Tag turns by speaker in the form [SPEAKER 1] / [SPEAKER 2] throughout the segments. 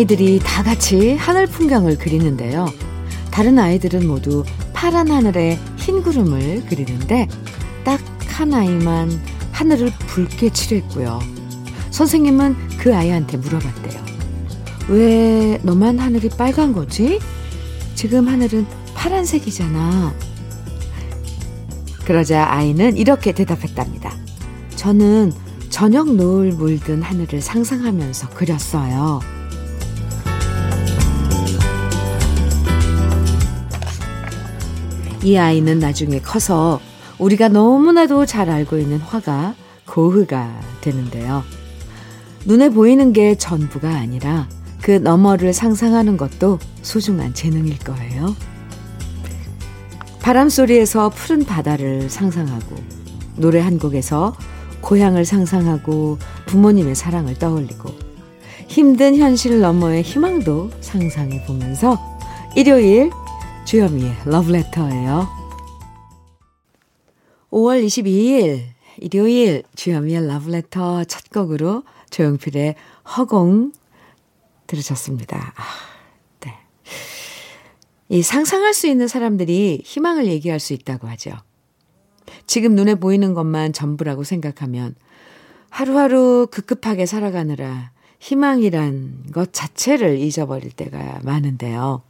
[SPEAKER 1] 아이들이 다 같이 하늘 풍경을 그리는데요. 다른 아이들은 모두 파란 하늘에 흰 구름을 그리는데 딱 한 아이만 하늘을 붉게 칠했고요. 선생님은 그 아이한테 물어봤대요. 왜 너만 하늘이 빨간 거지? 지금 하늘은 파란색이잖아. 그러자 아이는 이렇게 대답했답니다. 저는 저녁 노을 물든 하늘을 상상하면서 그렸어요. 이 아이는 나중에 커서 우리가 너무나도 잘 알고 있는 화가 고흐가 되는데요. 눈에 보이는 게 전부가 아니라 그 너머를 상상하는 것도 소중한 재능일 거예요. 바람 소리에서 푸른 바다를 상상하고 노래 한 곡에서 고향을 상상하고 부모님의 사랑을 떠올리고 힘든 현실 너머의 희망도 상상해 보면서 일요일 주현미의 러브레터예요. 5월 22일 일요일 주현미의 러브레터 첫 곡으로 조용필의 허공 들으셨습니다. 아, 네. 이 상상할 수 있는 사람들이 희망을 얘기할 수 있다고 하죠. 지금 눈에 보이는 것만 전부라고 생각하면 하루하루 급급하게 살아가느라 희망이란 것 자체를 잊어버릴 때가 많은데요.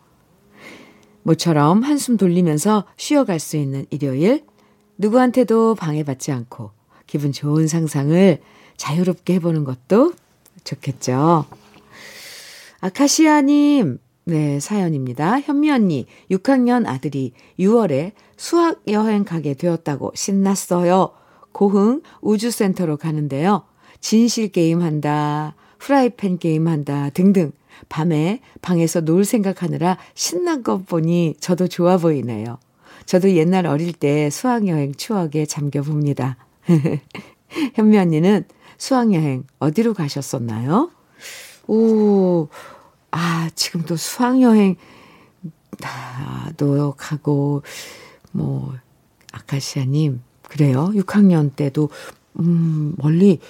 [SPEAKER 1] 모처럼 한숨 돌리면서 쉬어갈 수 있는 일요일, 누구한테도 방해받지 않고 기분 좋은 상상을 자유롭게 해보는 것도 좋겠죠. 아카시아님, 네, 사연입니다. 현미 언니, 6학년 아들이 6월에 수학 여행 가게 되었다고 신났어요. 고흥 우주센터로 가는데요. 진실 게임 한다, 프라이팬 게임 한다 등등 밤에 방에서 놀 생각하느라 신난 것 보니 저도 좋아 보이네요. 저도 옛날 어릴 때 수학여행 추억에 잠겨 봅니다. 현미 언니는 수학여행 어디로 가셨었나요? 오, 아, 지금도 수학여행, 나도 가고, 뭐, 아카시아님, 그래요? 6학년 때도, 음, 멀리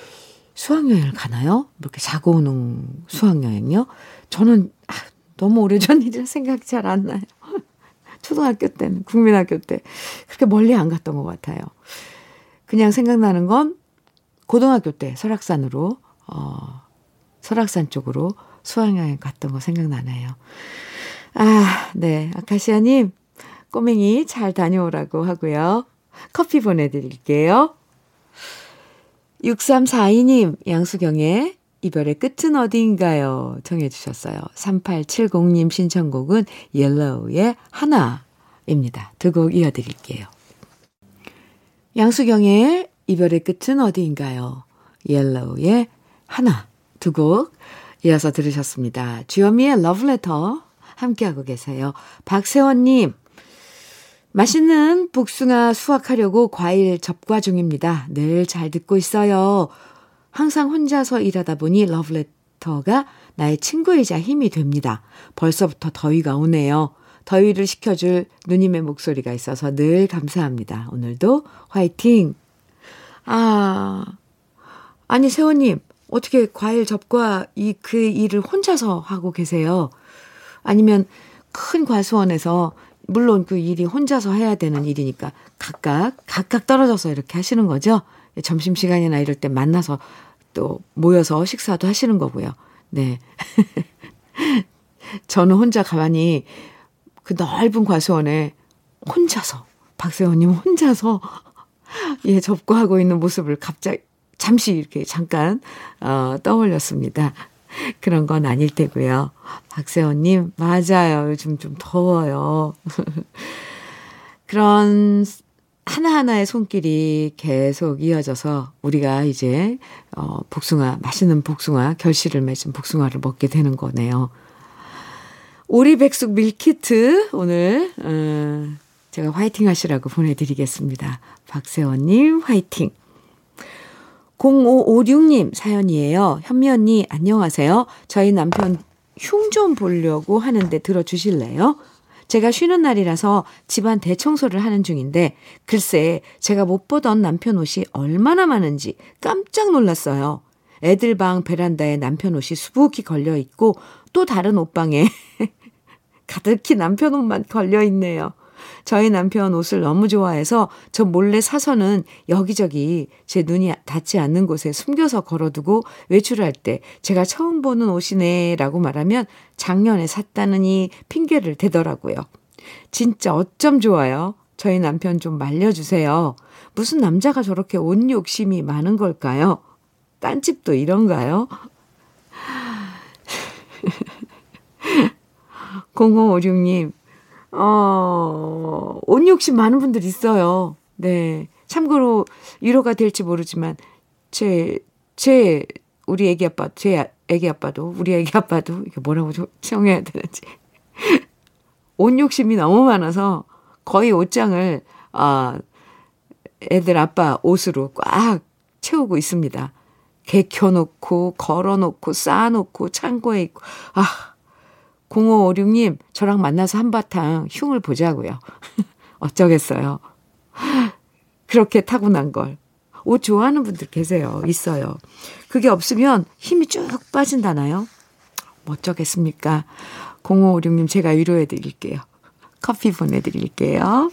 [SPEAKER 1] 수학여행을 가나요? 이렇게 자고 오는 수학여행요? 저는 아, 너무 오래전 일이라 생각이 잘 안 나요. 초등학교 때는, 국민학교 때. 그렇게 멀리 안 갔던 것 같아요. 그냥 생각나는 건 고등학교 때 설악산으로, 어, 설악산 쪽으로 수학여행 갔던 거 생각나네요. 아, 네. 아카시아님, 꼬맹이 잘 다녀오라고 하고요. 커피 보내드릴게요. 6342님, 양수경의 이별의 끝은 어디인가요? 정해주셨어요. 3870님 신청곡은 옐로우의 하나입니다. 두 곡 이어드릴게요. 양수경의 이별의 끝은 어디인가요? 옐로우의 하나 두 곡 이어서 들으셨습니다. 주현미의 러브레터 함께하고 계세요. 박세원님 맛있는 복숭아 수확하려고 과일 접과 중입니다. 늘 잘 듣고 있어요. 항상 혼자서 일하다 보니 러브레터가 나의 친구이자 힘이 됩니다. 벌써부터 더위가 오네요. 더위를 식혀줄 누님의 목소리가 있어서 늘 감사합니다. 오늘도 화이팅! 아, 아니, 세원님, 어떻게 과일 접과 이, 그 일을 혼자서 하고 계세요? 아니면 큰 과수원에서 물론 그 일이 혼자서 해야 되는 일이니까 각각, 각각 떨어져서 이렇게 하시는 거죠? 점심 시간이나 이럴 때 만나서 또 모여서 식사도 하시는 거고요. 네. 저는 혼자 가만히 그 넓은 과수원에 혼자서, 박세원님 혼자서, 예, 접고하고 있는 모습을 갑자기, 잠시 이렇게 잠깐, 어, 떠올렸습니다. 그런 건 아닐 테고요. 박세원님, 맞아요. 요즘 좀 더워요. 그런 하나하나의 손길이 계속 이어져서 우리가 이제, 어, 복숭아, 맛있는 복숭아, 결실을 맺은 복숭아를 먹게 되는 거네요. 오리백숙 밀키트, 오늘, 어, 제가 화이팅 하시라고 보내드리겠습니다. 박세원님, 화이팅. 0556님 사연이에요. 현미 언니, 안녕하세요. 저희 남편 흉 좀 보려고 하는데 들어주실래요? 제가 쉬는 날이라서 집안 대청소를 하는 중인데, 글쎄, 제가 못 보던 남편 옷이 얼마나 많은지 깜짝 놀랐어요. 애들 방 베란다에 남편 옷이 수북히 걸려 있고 또 다른 옷방에 가득히 남편 옷만 걸려 있네요. 저희 남편 옷을 너무 좋아해서 저 몰래 사서는 여기저기 제 눈이 닿지 않는 곳에 숨겨서 걸어두고 외출할 때 제가 처음 보는 옷이네 라고 말하면 작년에 샀다느니 핑계를 대더라고요. 진짜 어쩜 좋아요. 저희 남편 좀 말려주세요. 무슨 남자가 저렇게 옷 욕심이 많은 걸까요? 딴집도 이런가요? 0556님, 어, 옷 욕심 많은 분들 있어요. 네. 참고로 위로가 될지 모르지만, 제, 제, 우리 애기 아빠, 제 애기 아빠도, 우리 애기 아빠도, 이게 뭐라고 정해야 되는지. 옷 욕심이 너무 많아서 거의 옷장을, 아, 애들 아빠 옷으로 꽉 채우고 있습니다. 개켜놓고, 걸어놓고, 쌓아놓고, 창고에 있고, 아, 0556님, 저랑 만나서 한바탕 흉을 보자고요. 어쩌겠어요. 그렇게 타고난 걸. 옷 좋아하는 분들 계세요. 있어요. 그게 없으면 힘이 쭉 빠진다나요? 어쩌겠습니까? 0556님, 제가 위로해 드릴게요. 커피 보내드릴게요.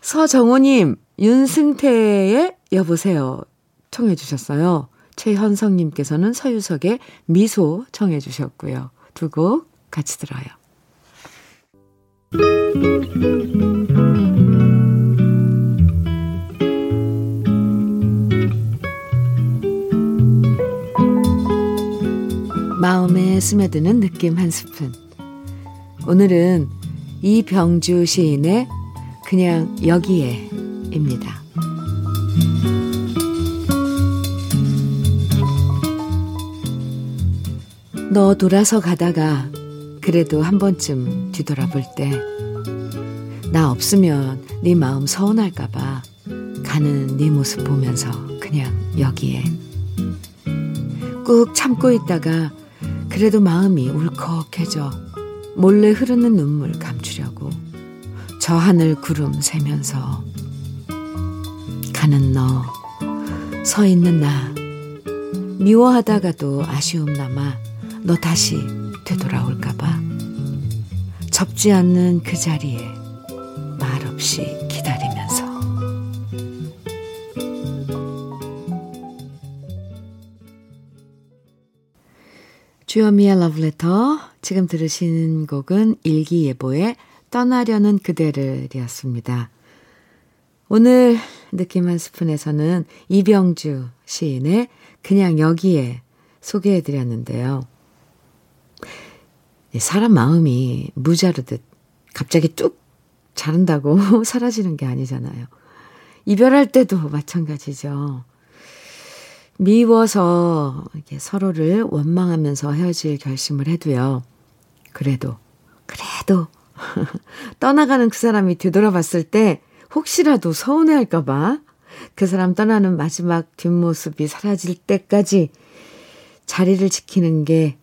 [SPEAKER 1] 서정호님, 윤승태의 여보세요. 청해 주셨어요. 최현성님께서는 서유석의 미소 청해 주셨고요. 두 곡 같이 들어요. 마음에 스며드는 느낌 한 스푼. 오늘은 이병주 시인의 그냥 여기에입니다. 너 돌아서 가다가 그래도 한 번쯤 뒤돌아볼 때 나 없으면 네 마음 서운할까 봐 가는 네 모습 보면서 그냥 여기에 꾹 참고 있다가 그래도 마음이 울컥해져 몰래 흐르는 눈물 감추려고 저 하늘 구름 세면서 가는 너 서 있는 나 미워하다가도 아쉬움 남아 너 다시 되돌아올까봐 접지 않는 그 자리에 말없이 기다리면서 주여미의 러브레터 지금 들으시는 곡은 일기예보의 떠나려는 그대를 이었습니다. 오늘 느낌 한 스푼에서는 이병주 시인의 그냥 여기에 소개해드렸는데요. 사람 마음이 무자르듯 갑자기 뚝 자른다고 사라지는 게 아니잖아요. 이별할 때도 마찬가지죠. 미워서 서로를 원망하면서 헤어질 결심을 해도요. 그래도, 그래도, 떠나가는 그 사람이 되돌아봤을 때 혹시라도 서운해할까봐 그 사람 떠나는 마지막 뒷모습이 사라질 때까지 자리를 지키는 게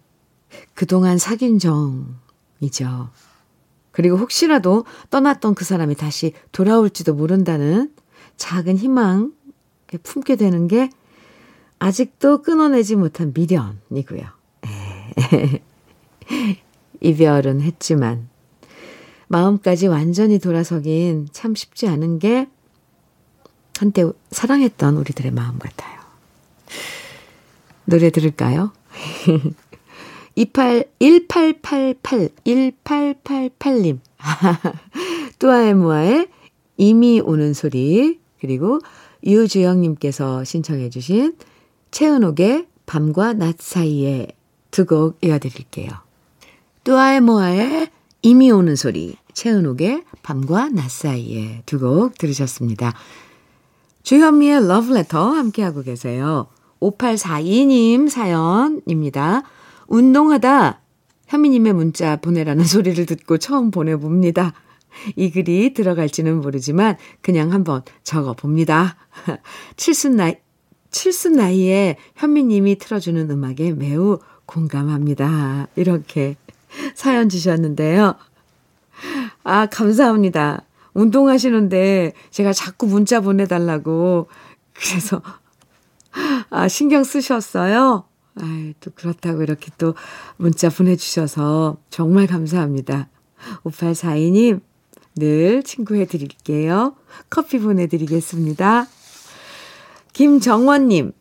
[SPEAKER 1] 그동안 사귄 정이죠. 그리고 혹시라도 떠났던 그 사람이 다시 돌아올지도 모른다는 작은 희망 품게 되는 게 아직도 끊어내지 못한 미련이고요. 이별은 했지만 마음까지 완전히 돌아서긴 참 쉽지 않은 게 한때 사랑했던 우리들의 마음 같아요. 노래 들을까요? 28, 1888, 1888님. 뚜아에모아의 이미 오는 소리, 그리고 유주영님께서 신청해주신 최은옥의 밤과 낮 사이에 두 곡 이어드릴게요. 뚜아에모아의 이미 오는 소리, 최은옥의 밤과 낮 사이에 두 곡 들으셨습니다. 주현미의 러브레터 함께하고 계세요. 5842님 사연입니다. 운동하다 현미님의 문자 보내라는 소리를 듣고 처음 보내봅니다. 이 글이 들어갈지는 모르지만 그냥 한번 적어 봅니다. 칠순 나이, 칠순 나이에 현미님이 틀어주는 음악에 매우 공감합니다. 이렇게 사연 주셨는데요. 아, 감사합니다. 운동하시는데 제가 자꾸 문자 보내달라고. 그래서 아, 신경 쓰셨어요? 아이, 또 그렇다고 이렇게 또 문자 보내주셔서 정말 감사합니다. 5842님, 늘 친구해 드릴게요. 커피 보내드리겠습니다. 김정원님,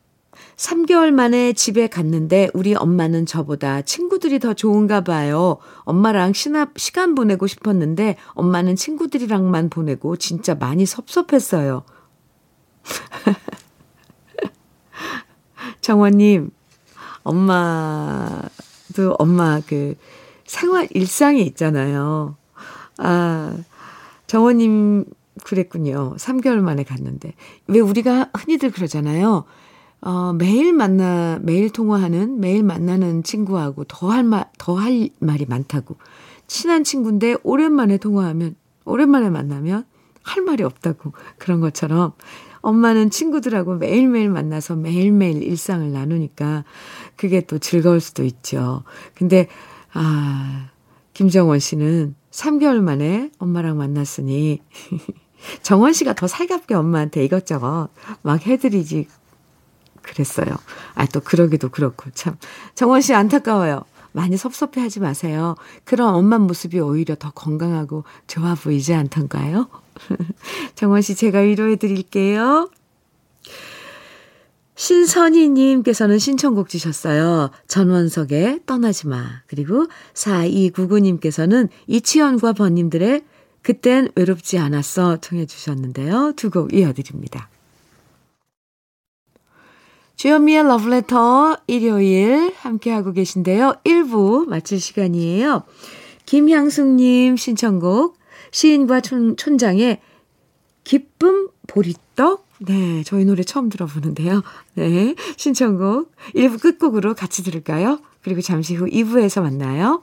[SPEAKER 1] 3개월 만에 집에 갔는데 우리 엄마는 저보다 친구들이 더 좋은가 봐요. 엄마랑 시납, 시간 보내고 싶었는데 엄마는 친구들이랑만 보내고 진짜 많이 섭섭했어요. 정원님, 엄마도 엄마 그 생활 일상이 있잖아요. 아, 정원님 그랬군요. 3개월 만에 갔는데. 왜 우리가 흔히들 그러잖아요. 어, 매일 만나, 매일 통화하는, 매일 만나는 친구하고 더 할 말, 더 할 말이 많다고. 친한 친구인데 오랜만에 통화하면, 오랜만에 만나면 할 말이 없다고. 그런 것처럼 엄마는 친구들하고 매일매일 만나서 매일매일 일상을 나누니까 그게 또 즐거울 수도 있죠. 근데, 아, 김정원 씨는 3개월 만에 엄마랑 만났으니 정원 씨가 더 살갑게 엄마한테 이것저것 막 해드리지 그랬어요. 아, 또 그러기도 그렇고 참. 정원 씨 안타까워요. 많이 섭섭해 하지 마세요. 그런 엄마 모습이 오히려 더 건강하고 좋아 보이지 않던가요? 정원 씨 제가 위로해 드릴게요. 신선희님께서는 신청곡 주셨어요. 전원석의 떠나지 마. 그리고 4299님께서는 이치현과 번님들의 그땐 외롭지 않았어 청해 주셨는데요. 두 곡 이어드립니다. 주현미의 러브레터 일요일 함께하고 계신데요. 1부 마칠 시간이에요. 김향숙님 신청곡 시인과 촌, 촌장의 기쁨 보리떡 네, 저희 노래 처음 들어보는데요. 네, 신청곡 1부 끝곡으로 같이 들을까요? 그리고 잠시 후 2부에서 만나요.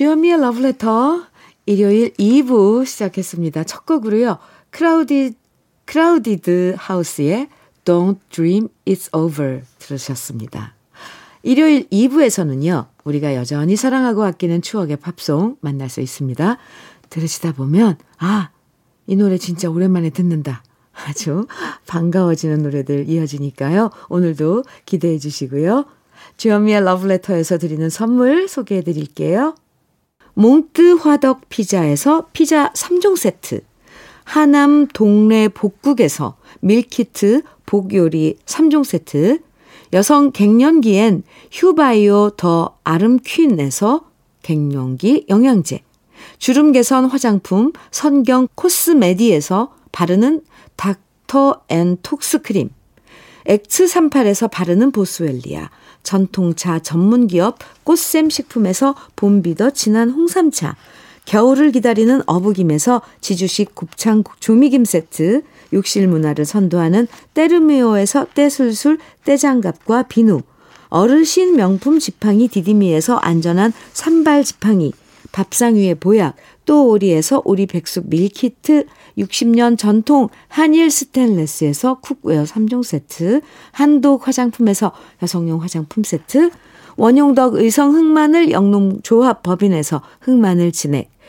[SPEAKER 1] 주현미의 Letter 일요일 2부 시작했습니다. 첫 곡으로요. 크라우디 크라우디드 하우스의 Don't Dream It's Over 들으셨습니다. 일요일 2부에서는요. 우리가 여전히 사랑하고 아끼는 추억의 팝송 만날 수 있습니다. 들으시다 보면, 아, 이 노래 진짜 오랜만에 듣는다. 아주 반가워지는 노래들 이어지니까요. 오늘도 기대해 주시고요. 주현미의 러브레터에서 드리는 선물 소개해 드릴게요. 몽뜨 화덕 피자에서 피자 3종 세트. 하남 동래 복국에서 밀키트 복요리 3종 세트. 여성 갱년기엔 휴바이오 더 아름퀸에서 갱년기 영양제. 주름 개선 화장품 선경 코스메디에서 바르는 닥터 앤 톡스 크림, 엑스38에서 바르는 보스웰리아, 전통차 전문기업 꽃샘 식품에서 봄비더 진한 홍삼차, 겨울을 기다리는 어부김에서 지주식 곱창 조미김 세트, 욕실 문화를 선도하는 때르미오에서 때술술 때장갑과 비누, 어르신 명품 지팡이 디디미에서 안전한 삼발 지팡이, 밥상 위의 보약, 또 오리에서 오리 백숙 밀키트, 60년 전통 한일 스텐레스에서 cookware 3종 세트, 한독 화장품에서 여성용 화장품 세트, 원용덕 의성 흑마늘 영농조합 법인에서 흑마늘 진액,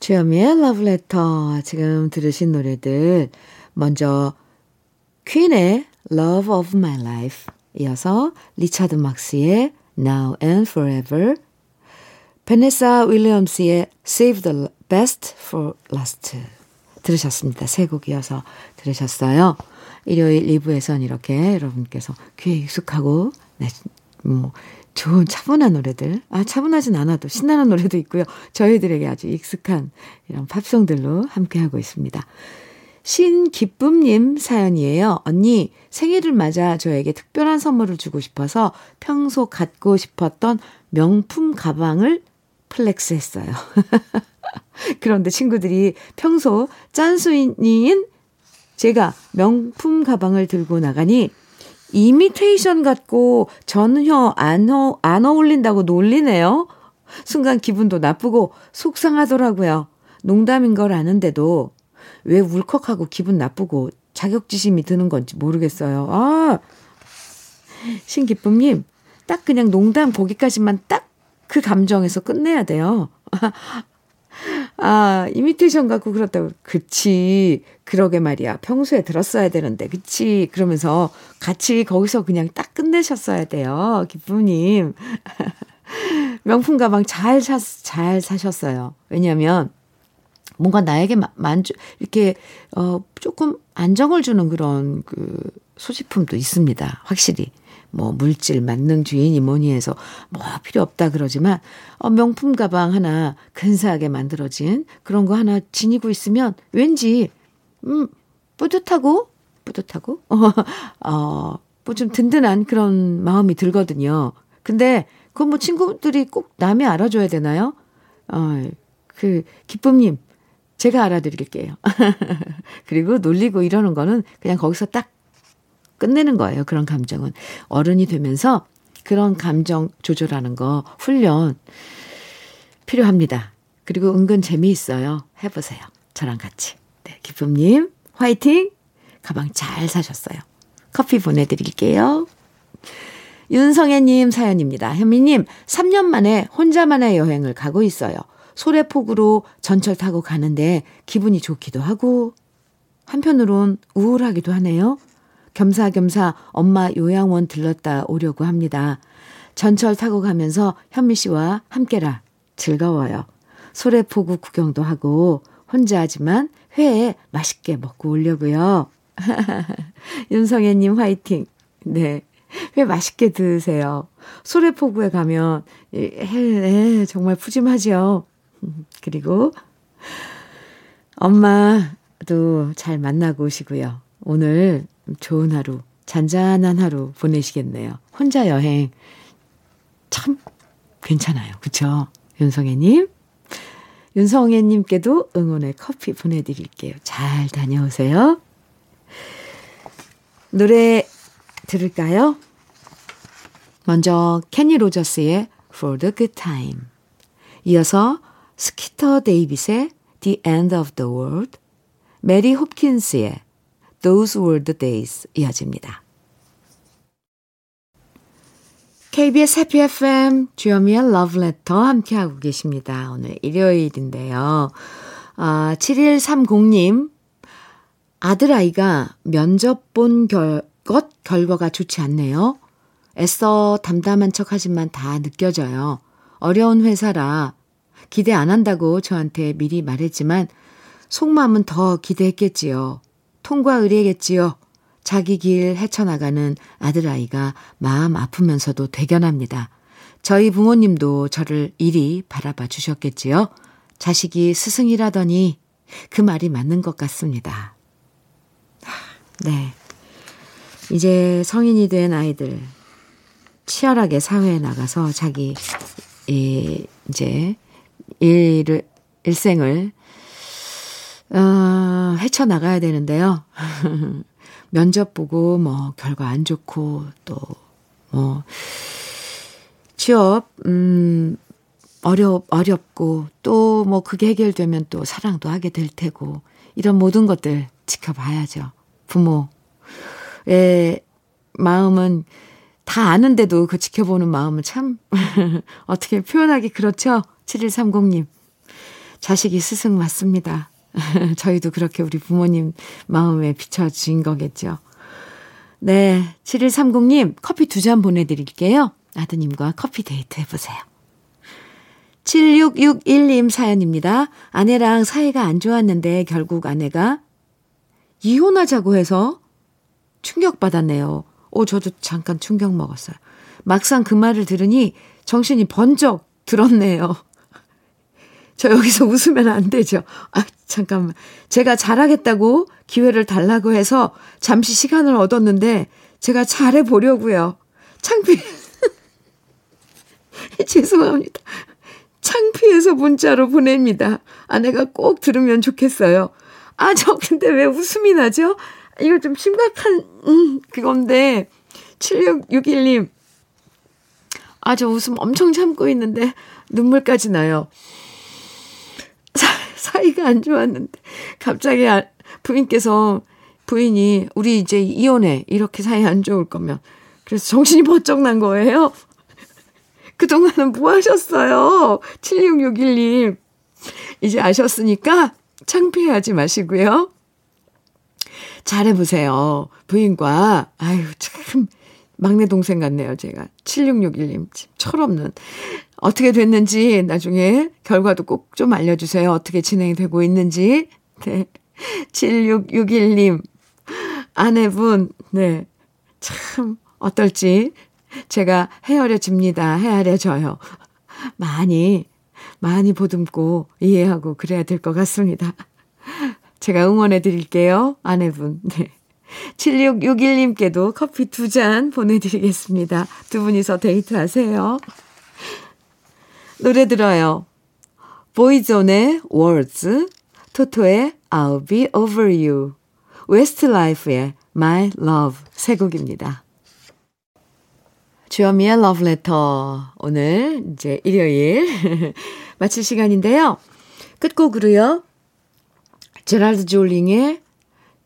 [SPEAKER 1] 주현미의 러브레터 지금 들으신 노래들 먼저 퀸의 Love of My Life 이어서 리차드 막스의 Now and Forever 베네사 윌리엄스의 Save the Best for Last 들으셨습니다. 세 곡 이어서 들으셨어요. 일요일 2부에선 이렇게 여러분께서 귀에 익숙하고 네, 뭐 좋은 차분한 노래들, 아 차분하진 않아도 신나는 노래도 있고요. 저희들에게 아주 익숙한 이런 팝송들로 함께하고 있습니다. 신기쁨님 사연이에요. 언니, 생일을 맞아 저에게 특별한 선물을 주고 싶어서 평소 갖고 싶었던 명품 가방을 flex 했어요. 그런데 친구들이 평소 짠순이인 제가 명품 가방을 들고 나가니 이미테이션 같고 전혀 안, 어, 안 어울린다고 놀리네요. 순간 기분도 나쁘고 속상하더라고요. 농담인 걸 아는데도 왜 울컥하고 기분 나쁘고 자격지심이 드는 건지 모르겠어요. 아, 신기쁨님, 딱 그냥 농담 거기까지만 딱 그 감정에서 끝내야 돼요. 아, 이미테이션 갖고 그렇다고. 그치. 그러게 말이야. 평소에 들었어야 되는데. 그치. 그러면서 같이 거기서 그냥 딱 끝내셨어야 돼요. 기쁨님. 명품 가방 잘 사, 잘 사셨어요. 왜냐면, 뭔가 나에게 만족, 이렇게, 어, 조금 안정을 주는 그런 그 소지품도 있습니다. 확실히. 뭐 물질 만능주의니 뭐니 해서 뭐 필요 없다 그러지만 어, 명품 가방 하나 근사하게 만들어진 그런 거 하나 지니고 있으면 왠지 음 뿌듯하고 뿌듯하고 어, 뭐좀 든든한 그런 마음이 들거든요. 근데 그건 뭐 친구들이 꼭 남이 알아줘야 되나요? 어, 그 기쁨님 제가 알아드릴게요. 그리고 놀리고 이러는 거는 그냥 거기서 딱 끝내는 거예요. 그런 감정은. 어른이 되면서 그런 감정 조절하는 거 훈련 필요합니다. 그리고 은근 재미있어요. 해보세요. 저랑 같이. 네, 기쁨님, 화이팅! 가방 잘 사셨어요. 커피 보내드릴게요. 윤성애님 사연입니다. 현미님, 3년 만에 혼자만의 여행을 가고 있어요. 소래폭으로 전철 타고 가는데 기분이 좋기도 하고, 한편으론 우울하기도 하네요. 겸사겸사 엄마 요양원 들렀다 오려고 합니다. 전철 타고 가면서 현미 씨와 함께라 즐거워요. 소래포구 구경도 하고 혼자 하지만 회에 맛있게 먹고 오려고요. 윤성애 님 화이팅. 네. 회 맛있게 드세요. 소래포구에 가면 에, 에, 정말 푸짐하죠. 그리고 엄마도 잘 만나고 오시고요. 오늘 좋은 하루, 잔잔한 하루 보내시겠네요. 혼자 여행 참 괜찮아요. 그쵸? 윤성애님. 윤성애님께도 응원의 커피 보내드릴게요. 잘 다녀오세요. 노래 들을까요? 먼저 케니 로저스의 For the Good Time 이어서 스키터 데이빗의 The End of the World 메리 홉킨스의 Those were the days 이어집니다. KBS 해피 FM 주현미의 러브레터 함께하고 계십니다. 오늘 일요일인데요. 아, 7130님 아들아이가 면접 본 결, 것 결과가 좋지 않네요. 애써 담담한 척 하지만 다 느껴져요. 어려운 회사라 기대 안 한다고 저한테 미리 말했지만 속마음은 더 기대했겠지요. 통과 의례겠지요. 자기 길 헤쳐나가는 아들아이가 마음 아프면서도 대견합니다. 저희 부모님도 저를 이리 바라봐 주셨겠지요. 자식이 스승이라더니 그 말이 맞는 것 같습니다. 네. 이제 성인이 된 아이들 치열하게 사회에 나가서 자기 이, 이제 일을 일생을 어, 헤쳐나가야 되는데요. 면접 보고 뭐 결과 안 좋고 또 뭐 취업 음 어렵 어렵고 또 뭐 그게 해결되면 또 사랑도 하게 될 테고 이런 모든 것들 지켜봐야죠. 부모의 마음은 다 아는데도 그 지켜보는 마음은 참 어떻게 표현하기 그렇죠. 7130님. 자식이 스승 맞습니다. 저희도 그렇게 우리 부모님 마음에 비춰진 거겠죠. 네, 7130님 커피 두 잔 보내드릴게요. 아드님과 커피 데이트 해보세요. 7661님 사연입니다. 아내랑 사이가 안 좋았는데 결국 아내가 이혼하자고 해서 충격받았네요. 오, 저도 잠깐 충격 먹었어요. 막상 그 말을 들으니 정신이 번쩍 들었네요. 저 여기서 웃으면 안 되죠. 아, 잠깐만. 제가 잘하겠다고 기회를 달라고 해서 잠시 시간을 얻었는데 제가 잘해 보려고요. 창피. 죄송합니다. 창피해서 문자로 보냅니다. 아내가 꼭 들으면 좋겠어요. 아, 저 근데 왜 웃음이 나죠? 이거 좀 심각한, 음, 그건데, 7661님. 아, 저 웃음 엄청 참고 있는데, 눈물까지 나요. 사, 사이가 안 좋았는데, 갑자기 아, 부인께서, 부인이, 우리 이제 이혼해. 이렇게 사이 안 좋을 거면. 그래서 정신이 번쩍 난 거예요. 그동안은 뭐 하셨어요? 7661님. 이제 아셨으니까 창피하지 마시고요. 잘해보세요. 부인과, 아유, 참, 막내 동생 같네요, 제가. 7661님. 철없는. 어떻게 됐는지 나중에 결과도 꼭 좀 알려주세요. 어떻게 진행이 되고 있는지. 네. 7661님. 아내분, 네. 참, 어떨지 제가 헤아려집니다. 헤아려져요. 많이, 많이 보듬고 이해하고 그래야 될 것 같습니다. 제가 응원해 드릴게요. 아내분. 네. 7661님께도 커피 두 잔 보내드리겠습니다. 두 분이서 데이트하세요. 노래 들어요. 보이존의 Words, 토토의 I'll be over you, 웨스트라이프의 My Love 세 곡입니다. 주현미의 러브레터. 오늘 이제 일요일 마칠 시간인데요. 끝곡으로요. 제랄드 졸링의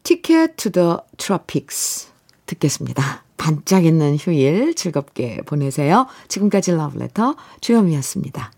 [SPEAKER 1] Ticket to the Tropics 듣겠습니다. 반짝이는 휴일 즐겁게 보내세요. 지금까지 러브레터 주현미였습니다.